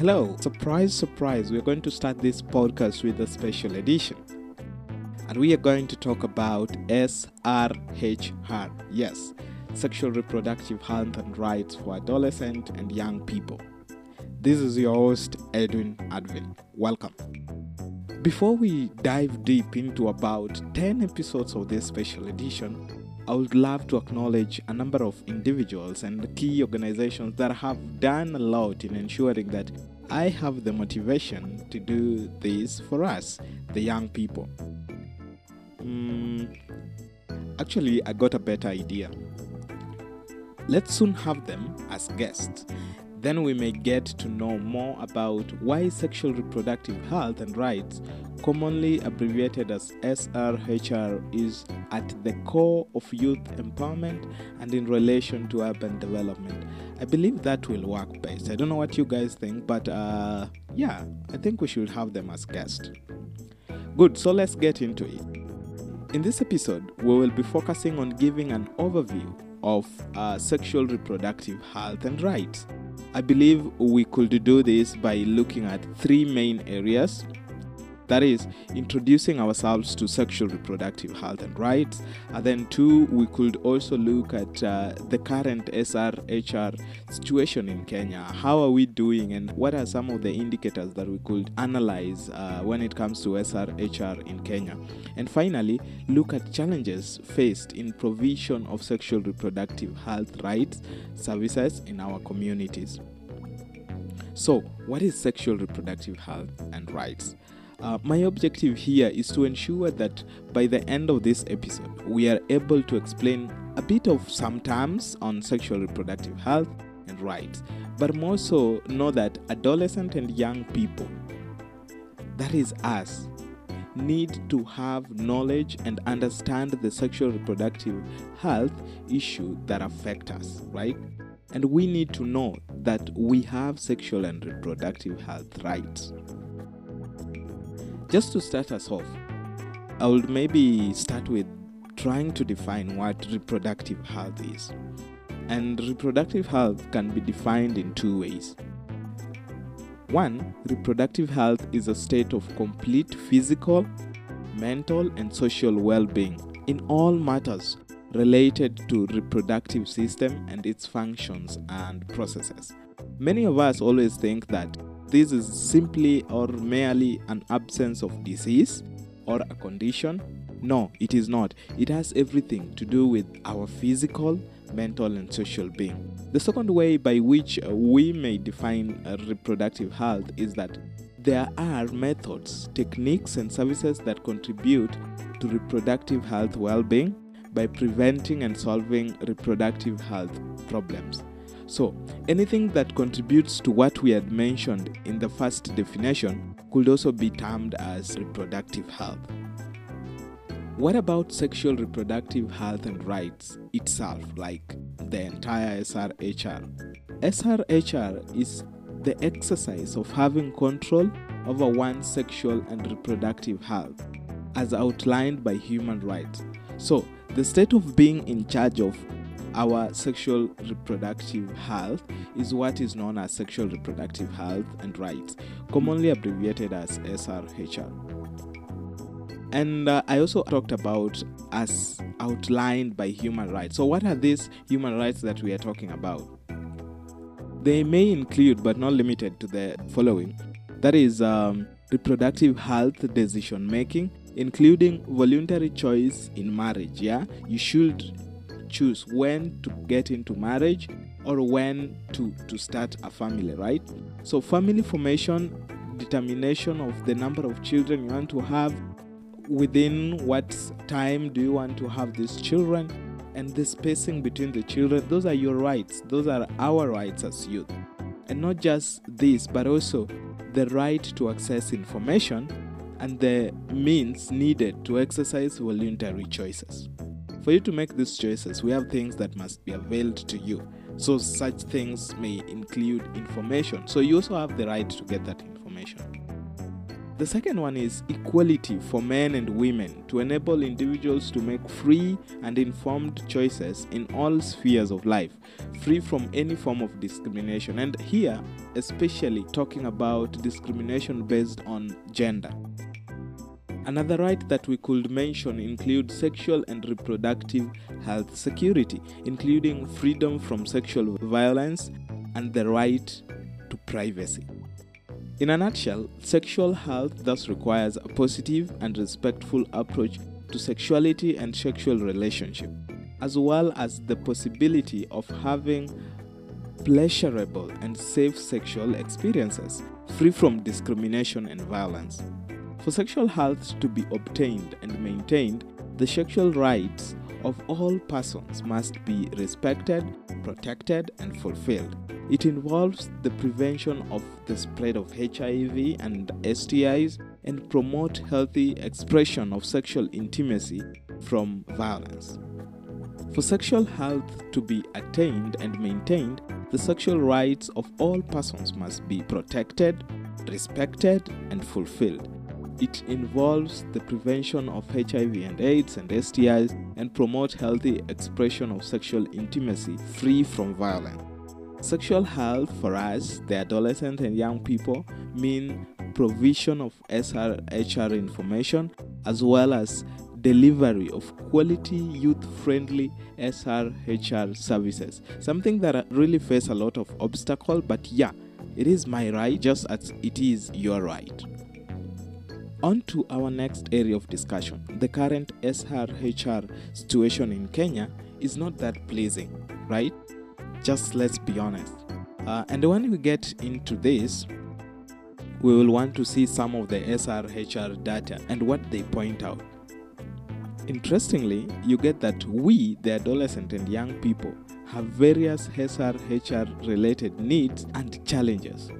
Hello, surprise, surprise. We're going to start this podcast with a special edition. And we are going to talk about SRHR. Yes, sexual reproductive health and rights for adolescent and young people. This is your host, Edwin Advil. Welcome. Before we dive deep into about 10 episodes of this special edition, I would love to acknowledge a number of individuals and key organizations that have done a lot in ensuring that I have the motivation to do this for us, the young people. Mm, actually, I got a better idea. Let's soon have them as guests. Then we may get to know more about why sexual reproductive health and rights, commonly abbreviated as SRHR, is at the core of youth empowerment and in relation to urban development. I believe that will work best. I don't know what you guys think, but uh, yeah, I think we should have them as guests. Good, so let's get into it. In this episode, we will be focusing on giving an overview of uh, sexual reproductive health and rights. I believe we could do this by looking at three main areas that is, introducing ourselves to sexual reproductive health and rights. And then, two, we could also look at uh, the current SRHR situation in Kenya. How are we doing, and what are some of the indicators that we could analyze uh, when it comes to SRHR in Kenya? And finally, look at challenges faced in provision of sexual reproductive health rights services in our communities. So, what is sexual reproductive health and rights? Uh, my objective here is to ensure that by the end of this episode, we are able to explain a bit of some terms on sexual reproductive health and rights, but more so know that adolescent and young people, that is us, need to have knowledge and understand the sexual reproductive health issue that affect us, right? And we need to know that we have sexual and reproductive health rights. Just to start us off, I would maybe start with trying to define what reproductive health is. And reproductive health can be defined in two ways. One, reproductive health is a state of complete physical, mental, and social well being in all matters related to reproductive system and its functions and processes. Many of us always think that this is simply or merely an absence of disease or a condition. No, it is not. It has everything to do with our physical, mental, and social being. The second way by which uh, we may define uh, reproductive health is that there are methods, techniques, and services that contribute to reproductive health well being by preventing and solving reproductive health problems. So, anything that contributes to what we had mentioned in the first definition could also be termed as reproductive health. What about sexual reproductive health and rights itself, like the entire SRHR? SRHR is the exercise of having control over one's sexual and reproductive health, as outlined by human rights. So, the state of being in charge of our sexual reproductive health is what is known as sexual reproductive health and rights, commonly abbreviated as SRHR. And uh, I also talked about as outlined by human rights. So, what are these human rights that we are talking about? They may include, but not limited to, the following that is, um, reproductive health decision making, including voluntary choice in marriage. Yeah, you should choose when to get into marriage or when to, to start a family, right? So, family formation, determination of the number of children you want to have, within what time do you want to have these children, and the spacing between the children, those are your rights. Those are our rights as youth. And not just this, but also the right to access information and the means needed to exercise voluntary choices. For you to make these choices, we have things that must be availed to you. So, such things may include information. So, you also have the right to get that information. The second one is equality for men and women to enable individuals to make free and informed choices in all spheres of life, free from any form of discrimination. And here, especially talking about discrimination based on gender. Another right that we could mention includes sexual and reproductive health security, including freedom from sexual violence and the right to privacy. In a nutshell, sexual health thus requires a positive and respectful approach to sexuality and sexual relationship, as well as the possibility of having pleasurable and safe sexual experiences, free from discrimination and violence. For sexual health to be obtained and maintained, the sexual rights of all persons must be respected, protected, and fulfilled. It involves the prevention of the spread of HIV and STIs and promote healthy expression of sexual intimacy from violence. For sexual health to be attained and maintained, the sexual rights of all persons must be protected, respected, and fulfilled. It involves the prevention of HIV and AIDS and STIs and promote healthy expression of sexual intimacy free from violence. Sexual health for us, the adolescent and young people, mean provision of SRHR information as well as delivery of quality youth friendly SRHR services. Something that really face a lot of obstacle, but yeah, it is my right just as it is your right. On to our next area of discussion. The current SRHR situation in Kenya is not that pleasing, right? Just let's be honest. Uh, and when we get into this, we will want to see some of the SRHR data and what they point out. Interestingly, you get that we, the adolescent and young people, have various SRHR related needs and challenges.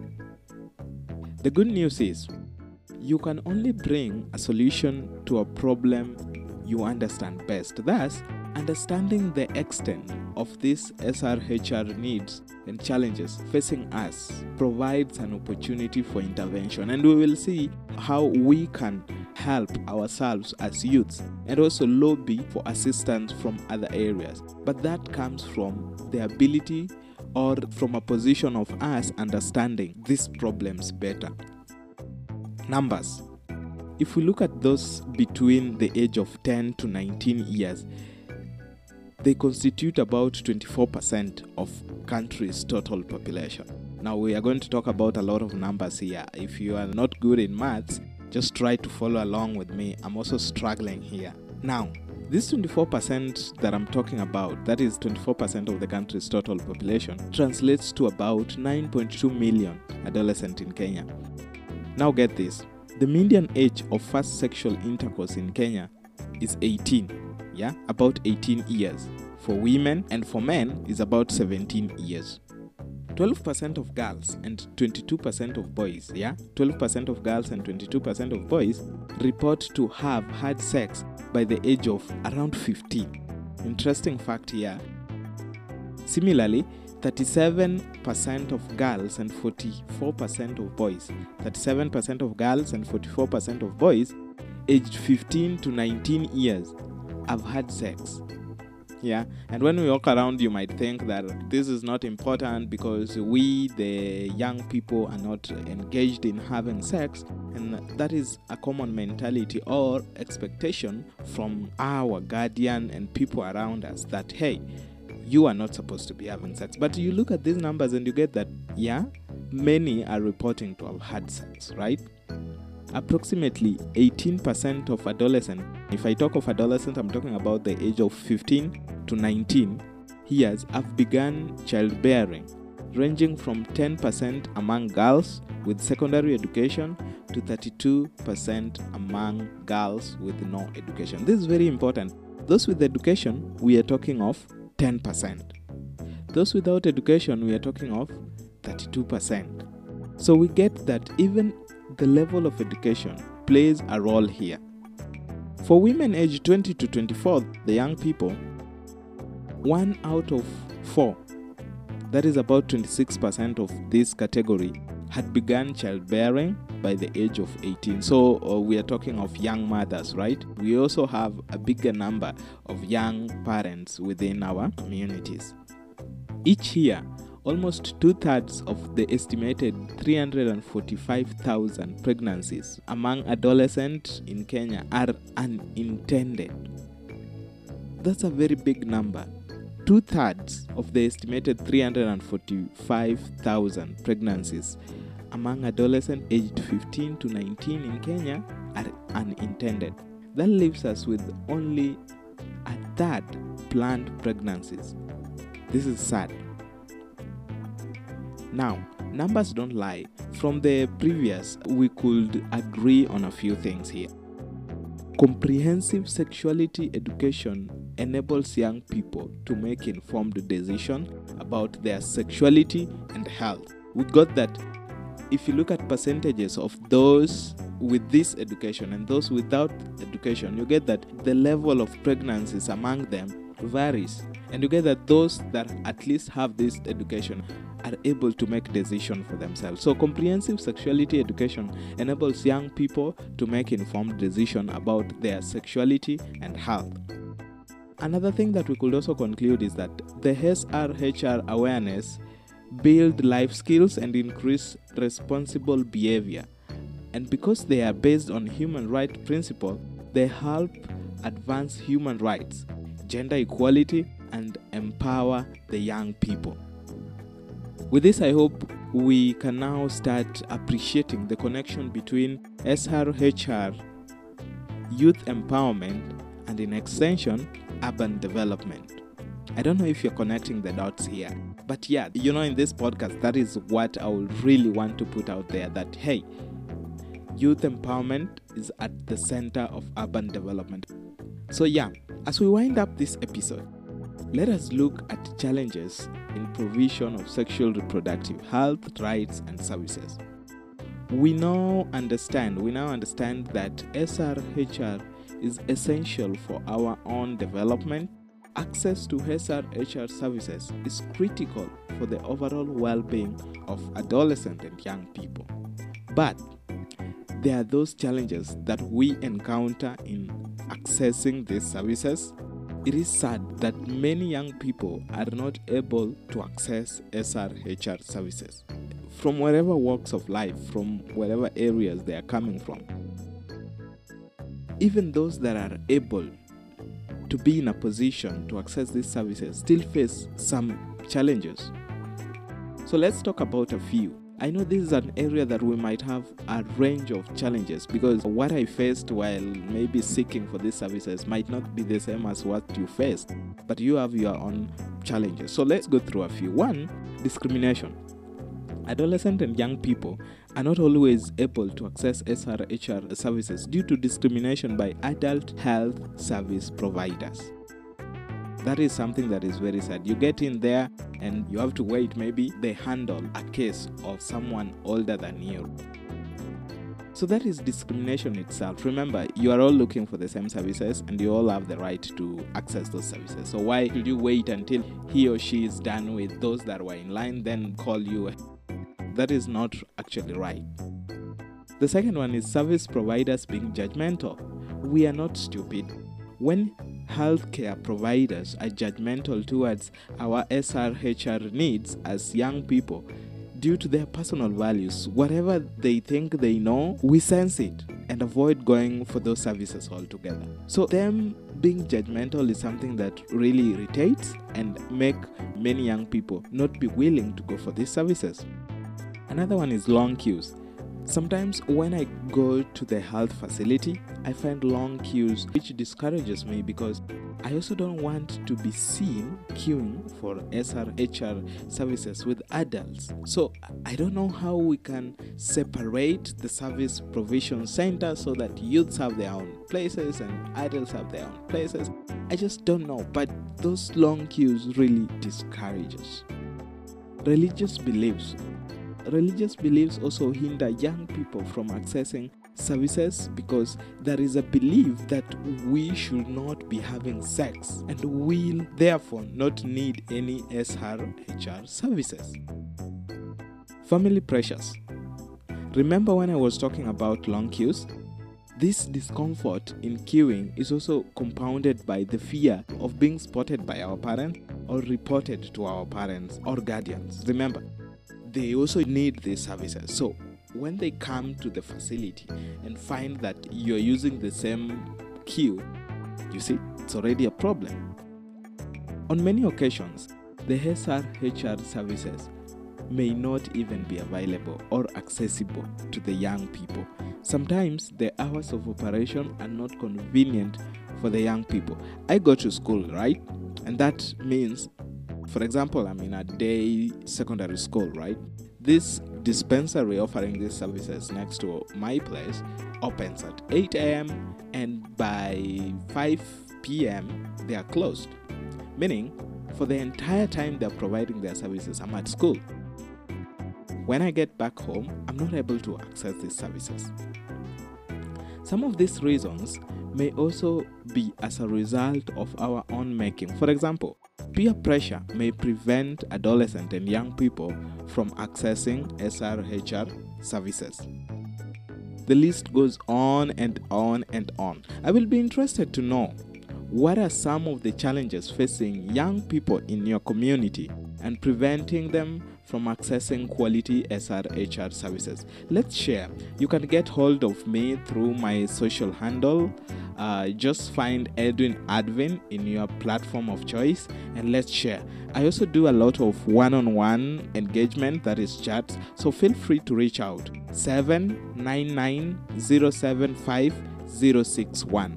The good news is, you can only bring a solution to a problem you understand best. Thus, understanding the extent of these SRHR needs and challenges facing us provides an opportunity for intervention, and we will see how we can help ourselves as youths and also lobby for assistance from other areas. But that comes from the ability or from a position of us understanding these problems better. Numbers. If we look at those between the age of 10 to 19 years, they constitute about 24% of country's total population. Now we are going to talk about a lot of numbers here. If you are not good in maths, just try to follow along with me. I'm also struggling here. Now, this 24% that I'm talking about, that is 24% of the country's total population, translates to about 9.2 million adolescents in Kenya. Now get this. The median age of first sexual intercourse in Kenya is 18 yeah, about 18 years. For women and for men is about 17 years. 12% of girls and 22% of boys, yeah, 12% of girls and 22% of boys report to have had sex by the age of around 15. Interesting fact here. Similarly, 37% of girls and 44% of boys, 37% of girls and 44% of boys aged 15 to 19 years have had sex. Yeah, and when we walk around, you might think that this is not important because we, the young people, are not engaged in having sex, and that is a common mentality or expectation from our guardian and people around us that hey, you are not supposed to be having sex. But you look at these numbers and you get that, yeah, many are reporting to have had sex, right? approximately 18% of adolescents, if I talk of adolescents, I'm talking about the age of 15 to 19 years, have begun childbearing, ranging from 10% among girls with secondary education to 32% among girls with no education. This is very important. Those with education, we are talking of 10%. Those without education, we are talking of 32%. So we get that even the level of education plays a role here. For women aged 20 to 24, the young people, one out of four, that is about 26% of this category, had begun childbearing by the age of 18. So uh, we are talking of young mothers, right? We also have a bigger number of young parents within our communities. Each year, almost two thirds of the estimated 345,000 pregnancies among adolescents in Kenya are unintended. That's a very big number. Two thirds of the estimated 345,000 pregnancies among adolescents aged 15 to 19 in Kenya are unintended. That leaves us with only a third planned pregnancies. This is sad. Now, numbers don't lie. From the previous, we could agree on a few things here. Comprehensive sexuality education enables young people to make informed decisions about their sexuality and health. We got that if you look at percentages of those with this education and those without education, you get that the level of pregnancies among them varies. And you get that those that at least have this education are able to make decisions for themselves. So comprehensive sexuality education enables young people to make informed decisions about their sexuality and health. Another thing that we could also conclude is that the SRHR awareness build life skills and increase responsible behavior. And because they are based on human rights principle, they help advance human rights, gender equality, and empower the young people. With this, I hope we can now start appreciating the connection between SRHR, youth empowerment, and in extension, urban development. I don't know if you're connecting the dots here, but yeah, you know, in this podcast, that is what I would really want to put out there that hey, youth empowerment is at the center of urban development. So, yeah, as we wind up this episode, let us look at challenges in provision of sexual reproductive health, rights, and services. We now understand, we now understand that SRHR is essential for our own development Access to SRHR services is critical for the overall well being of adolescent and young people. But there are those challenges that we encounter in accessing these services. It is sad that many young people are not able to access SRHR services from wherever walks of life, from wherever areas they are coming from. Even those that are able to be in a position to access these services still face some challenges. So let's talk about a few. I know this is an area that we might have a range of challenges because what I faced while maybe seeking for these services might not be the same as what you faced, but you have your own challenges. So let's go through a few. One, discrimination. Adolescent and young people are not always able to access SRHR services due to discrimination by adult health service providers. That is something that is very sad. You get in there and you have to wait, maybe they handle a case of someone older than you. So that is discrimination itself. Remember, you are all looking for the same services and you all have the right to access those services. So why should you wait until he or she is done with those that were in line, then call you that is not actually right. The second one is service providers being judgmental. We are not stupid. When healthcare providers are judgmental towards our SRHR needs as young people, due to their personal values, whatever they think they know, we sense it and avoid going for those services altogether. So them being judgmental is something that really irritates and make many young people not be willing to go for these services. Another one is long queues. Sometimes when I go to the health facility, I find long queues, which discourages me because I also don't want to be seen queuing for SRHR services with adults. So I don't know how we can separate the service provision center so that youths have their own places and adults have their own places. I just don't know, but those long queues really discourage us. Religious beliefs religious beliefs also hinder young people from accessing services because there is a belief that we should not be having sex and will therefore not need any SRHR services. Family pressures. Remember when I was talking about long queues? This discomfort in queuing is also compounded by the fear of being spotted by our parents or reported to our parents or guardians. Remember, they also need these services. So, when they come to the facility and find that you're using the same queue, you see, it's already a problem. On many occasions, the SRHR services may not even be available or accessible to the young people. Sometimes the hours of operation are not convenient for the young people. I go to school, right? And that means, for example, I'm in a day secondary school, right? This dispensary offering these services next to my place opens at 8 a.m. and by 5 p.m. they are closed. Meaning, for the entire time they're providing their services, I'm at school. When I get back home, I'm not able to access these services. Some of these reasons may also be as a result of our own making. For example, peer pressure may prevent adolescent and young people from accessing SRHR services. The list goes on and on and on. I will be interested to know what are some of the challenges facing young people in your community and preventing them from accessing quality SRHR services. Let's share. You can get hold of me through my social handle. Uh, just find Edwin Advin in your platform of choice and let's share. I also do a lot of one on one engagement, that is chats, so feel free to reach out. 799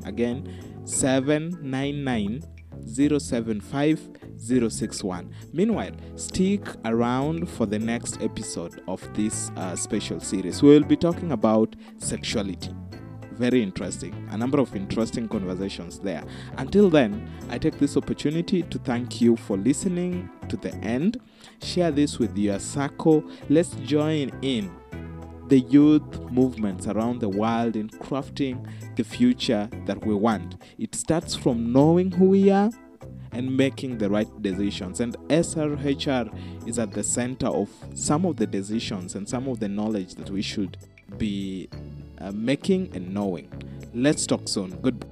Again, 799 075 061. Meanwhile, stick around for the next episode of this uh, special series. We will be talking about sexuality. Very interesting. A number of interesting conversations there. Until then, I take this opportunity to thank you for listening to the end. Share this with your circle. Let's join in the youth movements around the world in crafting the future that we want. It starts from knowing who we are and making the right decisions. And SRHR is at the center of some of the decisions and some of the knowledge that we should be uh, making and knowing. Let's talk soon. Goodbye.